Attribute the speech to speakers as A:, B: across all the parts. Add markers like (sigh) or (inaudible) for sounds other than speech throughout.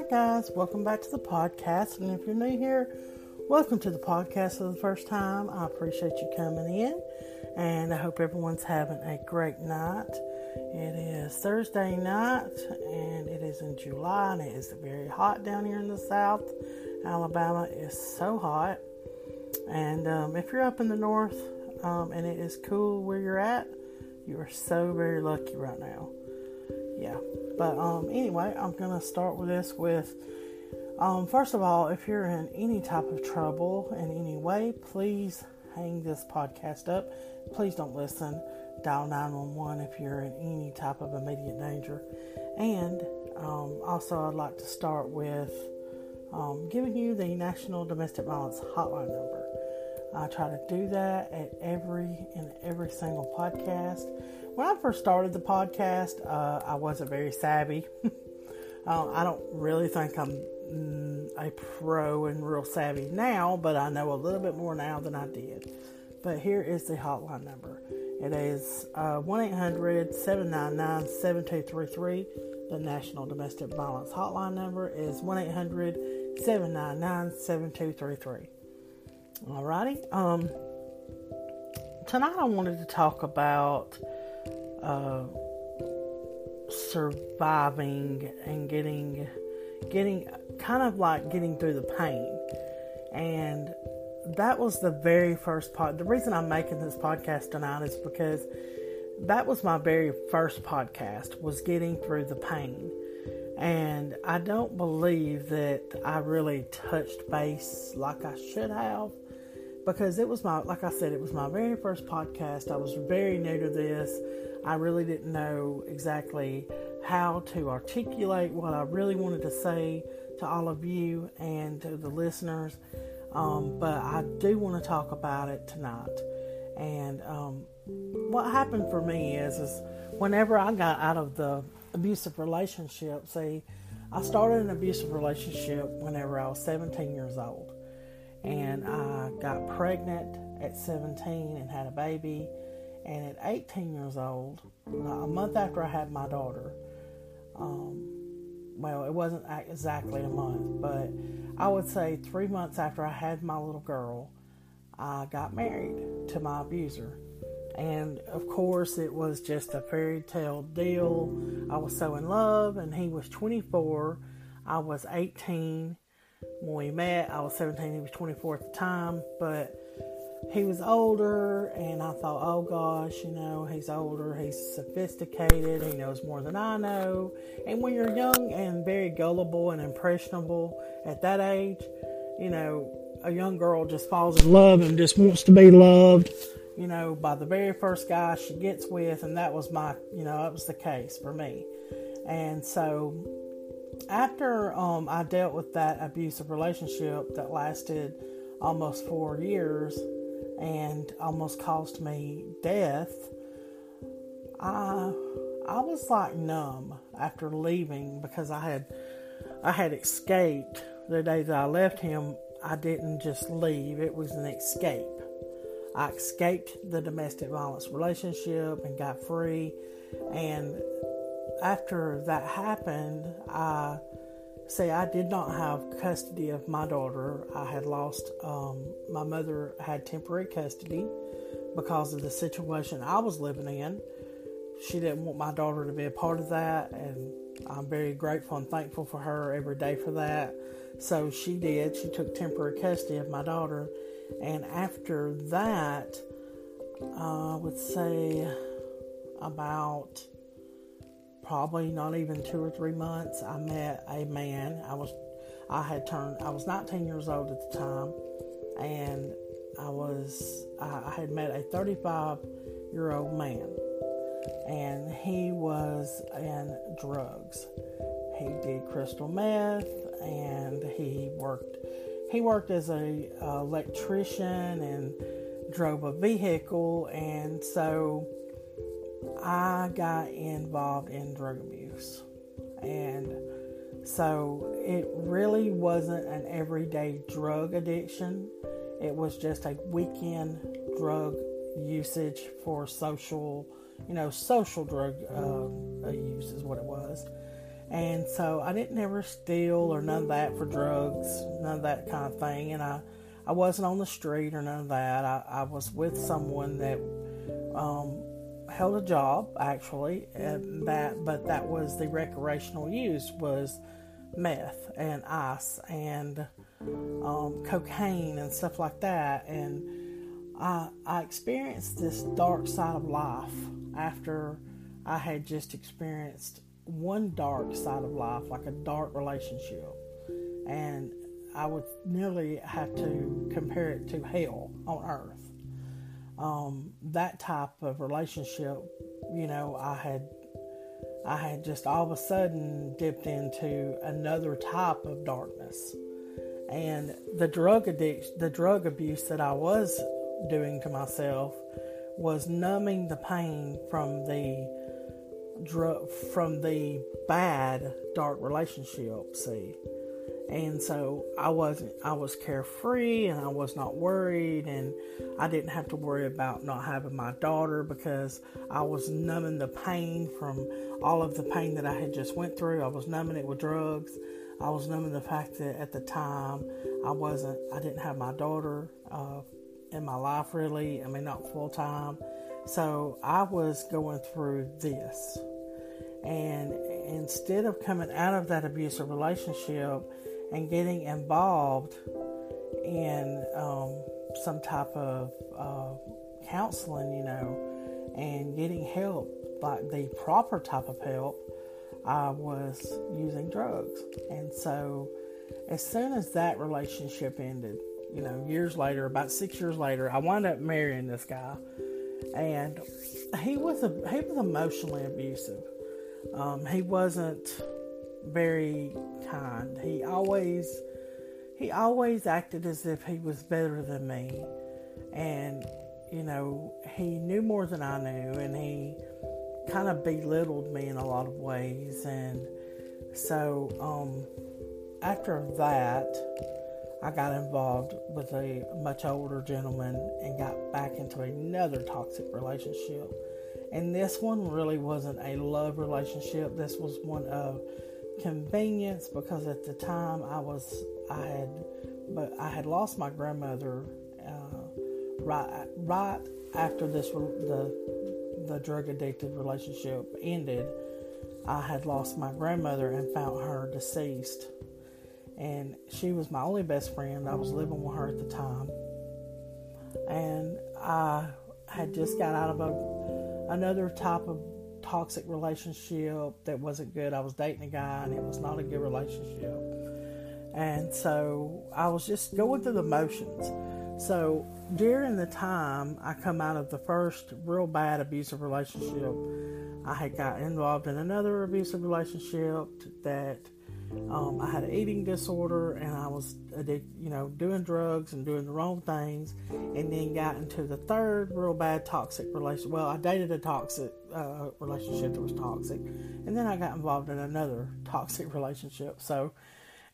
A: Hi, guys. Welcome back to the podcast. And if you're new here, welcome to the podcast for the first time. I appreciate you coming in, and I hope everyone's having a great night. It is Thursday night, and it is in July, and it is very hot down here in the South. Alabama is so hot. And um, if you're up in the north um, and it is cool where you're at, you are so very lucky right now. Yeah. But um, anyway, I'm to start with this with um, first of all, if you're in any type of trouble in any way, please hang this podcast up. Please don't listen. Dial 911 if you're in any type of immediate danger. And um, also, I'd like to start with um, giving you the National Domestic Violence Hotline number. I try to do that at every in every single podcast. When I first started the podcast, uh, I wasn't very savvy. uh, (laughs) I don't really think I'm mm, a pro and real savvy now, but I know a little bit more now than I did. But here is the hotline number. It is uh, 1 800 799 7233. The National Domestic Violence Hotline number is 1 800 799 7233. Alrighty. Um, tonight I wanted to talk about uh, surviving and getting, getting kind of like getting through the pain. And that was the very first part. The reason I'm making this podcast tonight is because that was my very first podcast was getting through the pain. And I don't believe that I really touched base like I should have because it was my, like I said, it was my very first podcast. I was very new to this. I really didn't know exactly how to articulate what I really wanted to say to all of you and to the listeners. Um, but I do want to talk about it tonight. And um, what happened for me is, is whenever I got out of the abusive relationship, see, I started an abusive relationship whenever I was 17 years old and I got pregnant at 17 and had a baby. And at 18 years old, a month after I had my daughter, um, well, it wasn't exactly a month, but I would say three months after I had my little girl, I got married to my abuser. And of course, it was just a fairy tale deal. I was so in love, and he was 24, I was 18 when we met. I was 17, he was 24 at the time, but he was older, and I thought, oh gosh, you know, he's older, he's sophisticated, he knows more than I know. And when you're young and very gullible and impressionable at that age, you know, a young girl just falls in love and just wants to be loved, you know, by the very first guy she gets with, and that was my, you know, that was the case for me. And so after um, I dealt with that abusive relationship that lasted almost four years and almost cost me death, I I was like numb after leaving because I had I had escaped the day that I left him. I didn't just leave; it was an escape. I escaped the domestic violence relationship and got free, and after that happened, I say I did not have custody of my daughter. I had lost, um, my mother had temporary custody because of the situation I was living in. She didn't want my daughter to be a part of that, and I'm very grateful and thankful for her every day for that. So she did. She took temporary custody of my daughter, and after that, I would say about probably not even two or three months, I met a man. I was, I had turned, I was 19 years old at the time, and I was, I had met a 35 year old man, and he was in drugs. He did crystal meth, and he worked. He worked as a electrician and drove a vehicle, and so I got involved in drug abuse, and so it really wasn't an everyday drug addiction. It was just a weekend drug usage for social, you know, social drug uh, use is what it was. And so I didn't ever steal or none of that for drugs, none of that kind of thing. And I, I wasn't on the street or none of that. I, I was with someone that um, held a job actually, and that but that was the recreational use was meth and ice and um, cocaine and stuff like that. And I, I experienced this dark side of life after I had just experienced one dark side of life, like a dark relationship. And I would nearly have to compare it to hell on earth. Um, that type of relationship, you know, I had I had just all of a sudden dipped into another type of darkness. And the drug addiction, the drug abuse that I was doing to myself was numbing the pain from the drug from the bad dark relationship, see. And so I wasn't I was carefree and I was not worried and I didn't have to worry about not having my daughter because I was numbing the pain from all of the pain that I had just went through. I was numbing it with drugs. I was numbing the fact that at the time I wasn't I didn't have my daughter uh, in my life really. I mean not full time. So I was going through this. And instead of coming out of that abusive relationship and getting involved in um, some type of uh, counseling, you know, and getting help, like the proper type of help, I was using drugs. And so, as soon as that relationship ended, you know, years later, about six years later, I wound up marrying this guy, and he was a he was emotionally abusive. Um, he wasn't very kind. He always he always acted as if he was better than me. And you know, he knew more than I knew and he kind of belittled me in a lot of ways and so um, after that I got involved with a much older gentleman and got back into another toxic relationship. And this one really wasn't a love relationship. This was one of convenience because at the time I was I had but I had lost my grandmother uh, right right after this the the drug addicted relationship ended. I had lost my grandmother and found her deceased, and she was my only best friend. I was living with her at the time, and I had just got out of a another type of toxic relationship that wasn't good. I was dating a guy and it was not a good relationship. And so I was just going through the motions. So during the time I come out of the first real bad abusive relationship, I had got involved in another abusive relationship that um, I had an eating disorder and I was addicted, you know, doing drugs and doing the wrong things, and then got into the third real bad toxic relationship. Well, I dated a toxic uh, relationship that was toxic, and then I got involved in another toxic (laughs) relationship. So,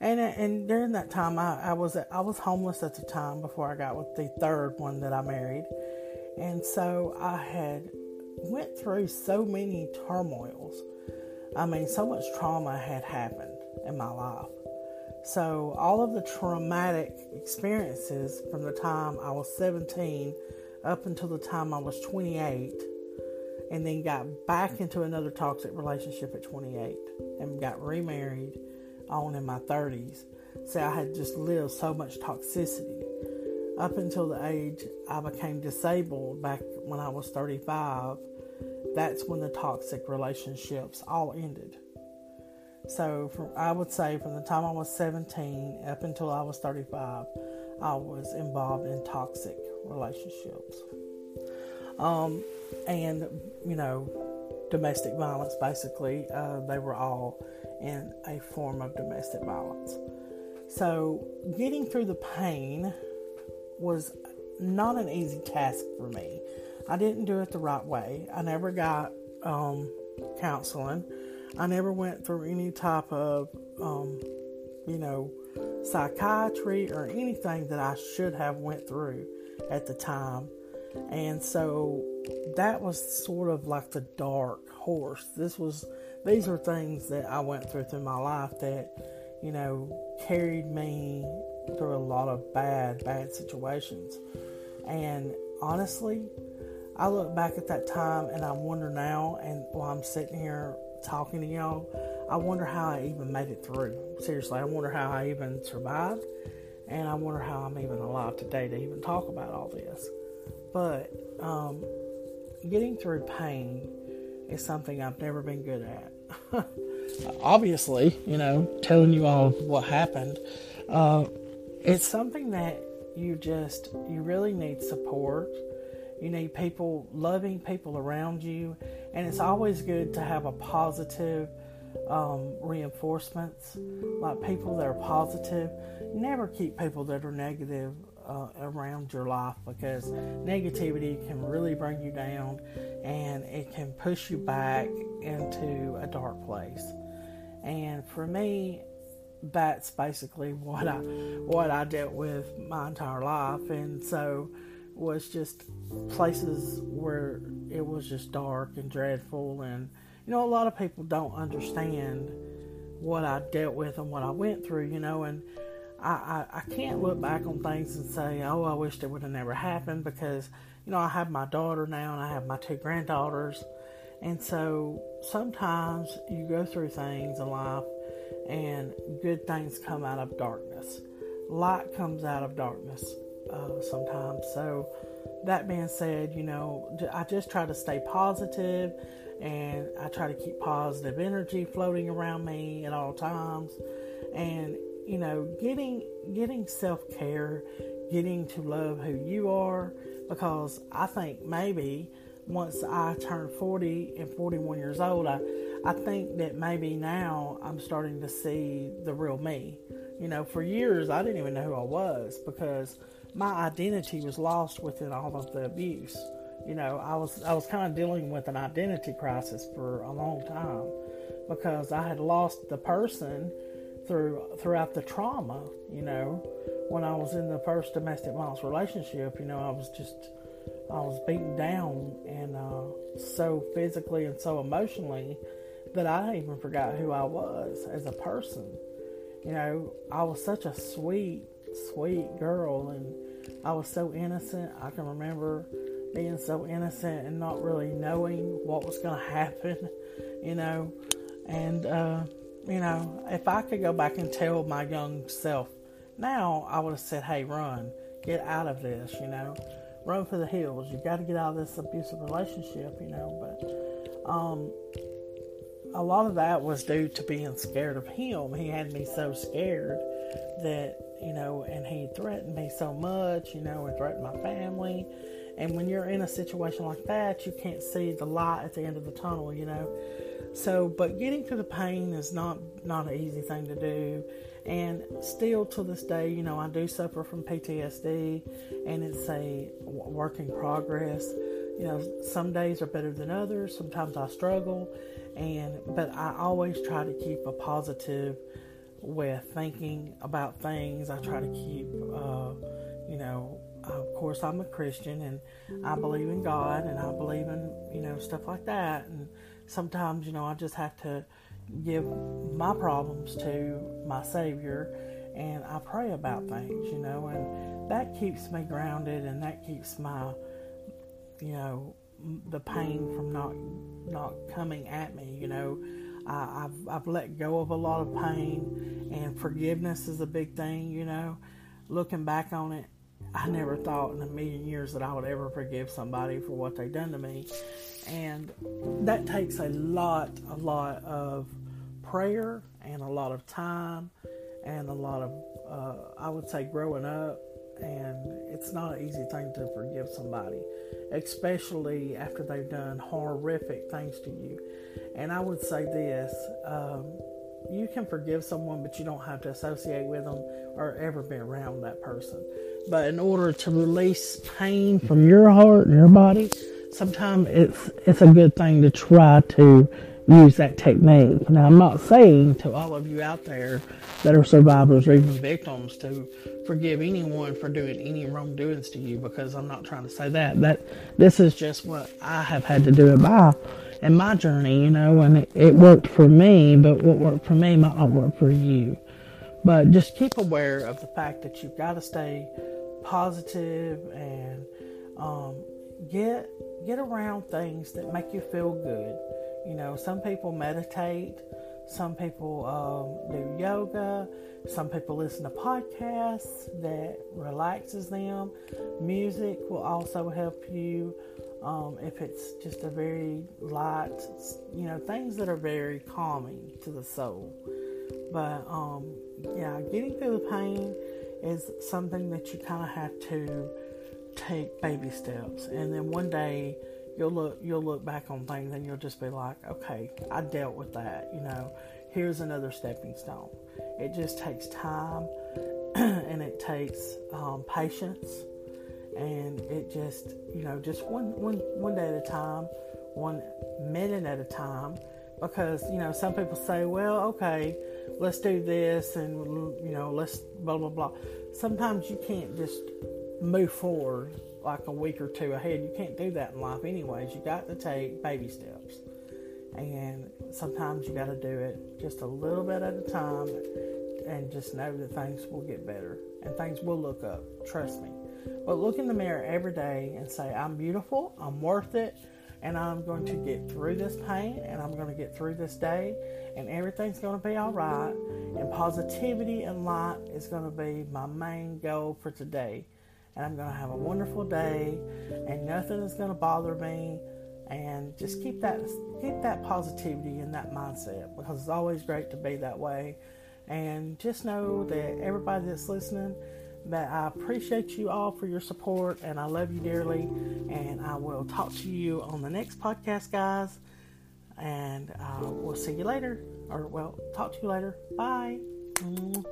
A: and and during that time, I, I was I was homeless at the time before I got with the third one that I married, and so I had went through so many turmoils. I mean, so much trauma had happened in my life. So, all of the traumatic experiences from the time I was 17 up until the time I was 28, and then got back into another toxic relationship at 28 and got remarried on in my 30s. So, I had just lived so much toxicity up until the age I became disabled back when I was 35. That's when the toxic relationships all ended. So from, I would say from the time I was 17 up until I was 35, I was involved in toxic relationships. Um, and you know, domestic violence, basically. Uh, they were all in a form of domestic violence. So, getting through the pain was not an easy task for me. I didn't do it the right way. I never got um, counseling. I never went through any type of, um, you know, psychiatry or anything that I should have went through at the time. And so that was sort of like the dark horse. This was these are things that I went through through my life that, you know, carried me through a lot of bad, bad situations. And honestly, I look back at that time and I wonder now, and while I'm sitting here talking to y'all, I wonder how I even made it through. Seriously, I wonder how I even survived, and I wonder how I'm even alive today to even talk about all this. But um, getting through pain is something I've never been good at. (laughs) Obviously, you know, telling you all what happened, uh, it's something that you just you really need support. You need people, loving people around you, and it's always good to have a positive um, reinforcements, like people that are positive. Never keep people that are negative uh, around your life because negativity can really bring you down and it can push you back into a dark place. And for me, that's basically (laughs) what I what I dealt with my entire life, and so was just places where it was just dark and dreadful, and you know a lot of people don't understand what I dealt with and what I went through, you know, and I, I, I can't look back on things and say, oh, I wish it would have never happened because, you know, I have my daughter now and I have my two granddaughters. And so sometimes you go through things in life and good things come out of darkness. Light comes out of darkness uh, sometimes. So, that being said, you know, I just try to stay positive and I try to keep positive energy floating around me at all times. And you know, getting getting self care, getting to love who you are, because I think maybe once I turn 40 and 41 years old, I, I think that maybe now I'm starting to see the real me. You know, for years I didn't even know who I was because my identity was lost within all of the abuse. You know, I was I was kind of dealing with an identity crisis for a long time because I had lost the person through throughout the trauma. You know, when I was in the first domestic violence relationship, you know, I was just I was beaten down and uh, so physically and so emotionally that I even forgot who I was as a person. You know, I was such a sweet, sweet girl, and I was so innocent. I can remember being so innocent and not really knowing what was going (laughs) to happen. You know, and uh, you know, if I could go back and tell my young self now, I would have said, hey, run, get out of this, you know, run for the hills. You've got to get out of this abusive relationship, you know. But um, a lot of that was due to being scared of him. He had me so scared that, you know, and he threatened me so much, you know, and threatened my family. And when you're in a situation like that, you can't see the light at the end of the tunnel, you know. So, but getting through the pain is not not an easy thing to do, and still to this day, you know, I do suffer from PTSD, and it's a work in progress. You know, some days are better than others. Sometimes I struggle, and but I always try to keep a positive with thinking about things. I try to keep, uh, you know, of course I'm a Christian and I believe in God and I believe in you know stuff like that and sometimes, you know, I just have to give my problems to my Savior and I pray about things, you know, and that keeps me grounded and that keeps my, you know, the pain from not not coming at me, you know. I, have I've let go of a lot of pain, and forgiveness is a big thing, you know. Looking back on it, I never thought in a million years that I would ever forgive somebody for what they done to me. And that takes a lot, a lot of prayer and a lot of time and a lot of, uh, I would say, growing up and it's not an easy thing to forgive somebody, especially after they've done horrific things to you. And I would say this um, you can forgive someone, but you don't have to associate with them or ever be around that person. But in order to release pain from your heart and your body, sometimes it's it's a good thing to try to use that technique. Now, I'm not saying to all of you out there that are survivors or even victims to forgive anyone for doing any wrongdoings to you because I'm not trying to say that. That this is just what I have had to do it by in my journey, you know, and it, it worked for me, but what worked for me might not work for you. But just keep aware of the fact that you've got to stay positive and um, get get around things that make you feel good. You know, some people meditate, some people um, do yoga, some people listen to podcasts that relaxes them. Music will also help you um, if it's just a very light, you know, things that are very calming to the soul. But um, yeah, getting through the pain is something that you kind of have to take baby steps, and then one day you'll look you'll look back on things and you'll just be like, okay, I dealt with that. You know, here's another stepping stone. It just takes time, (clears throat) and it takes um, patience, and it just you know just one one one day at a time, one minute at a time. Because you know some people say, well, okay, let's do this, and you know let's blah blah blah. Sometimes you can't just move forward like a week or two ahead. You can't do that in life, anyways. You got to take baby steps, and sometimes you got to do it just a little bit at a time, and just know that things will get better and things will look up. Trust me. But look in the mirror every day and say, "I'm beautiful. I'm worth it." And I'm going to get through this pain and I'm going to get through this day and everything's going to be all right. And positivity and light is going to be my main goal for today and I'm going to have a wonderful day and nothing is going to bother me and just keep that keep that positivity and that mindset because it's always great to be that way. And just know that everybody that's listening that I appreciate you all for your support and I love you dearly and I will talk to you on the next podcast guys and uh, we'll see you later or well talk to you later. Bye. Mm-hmm.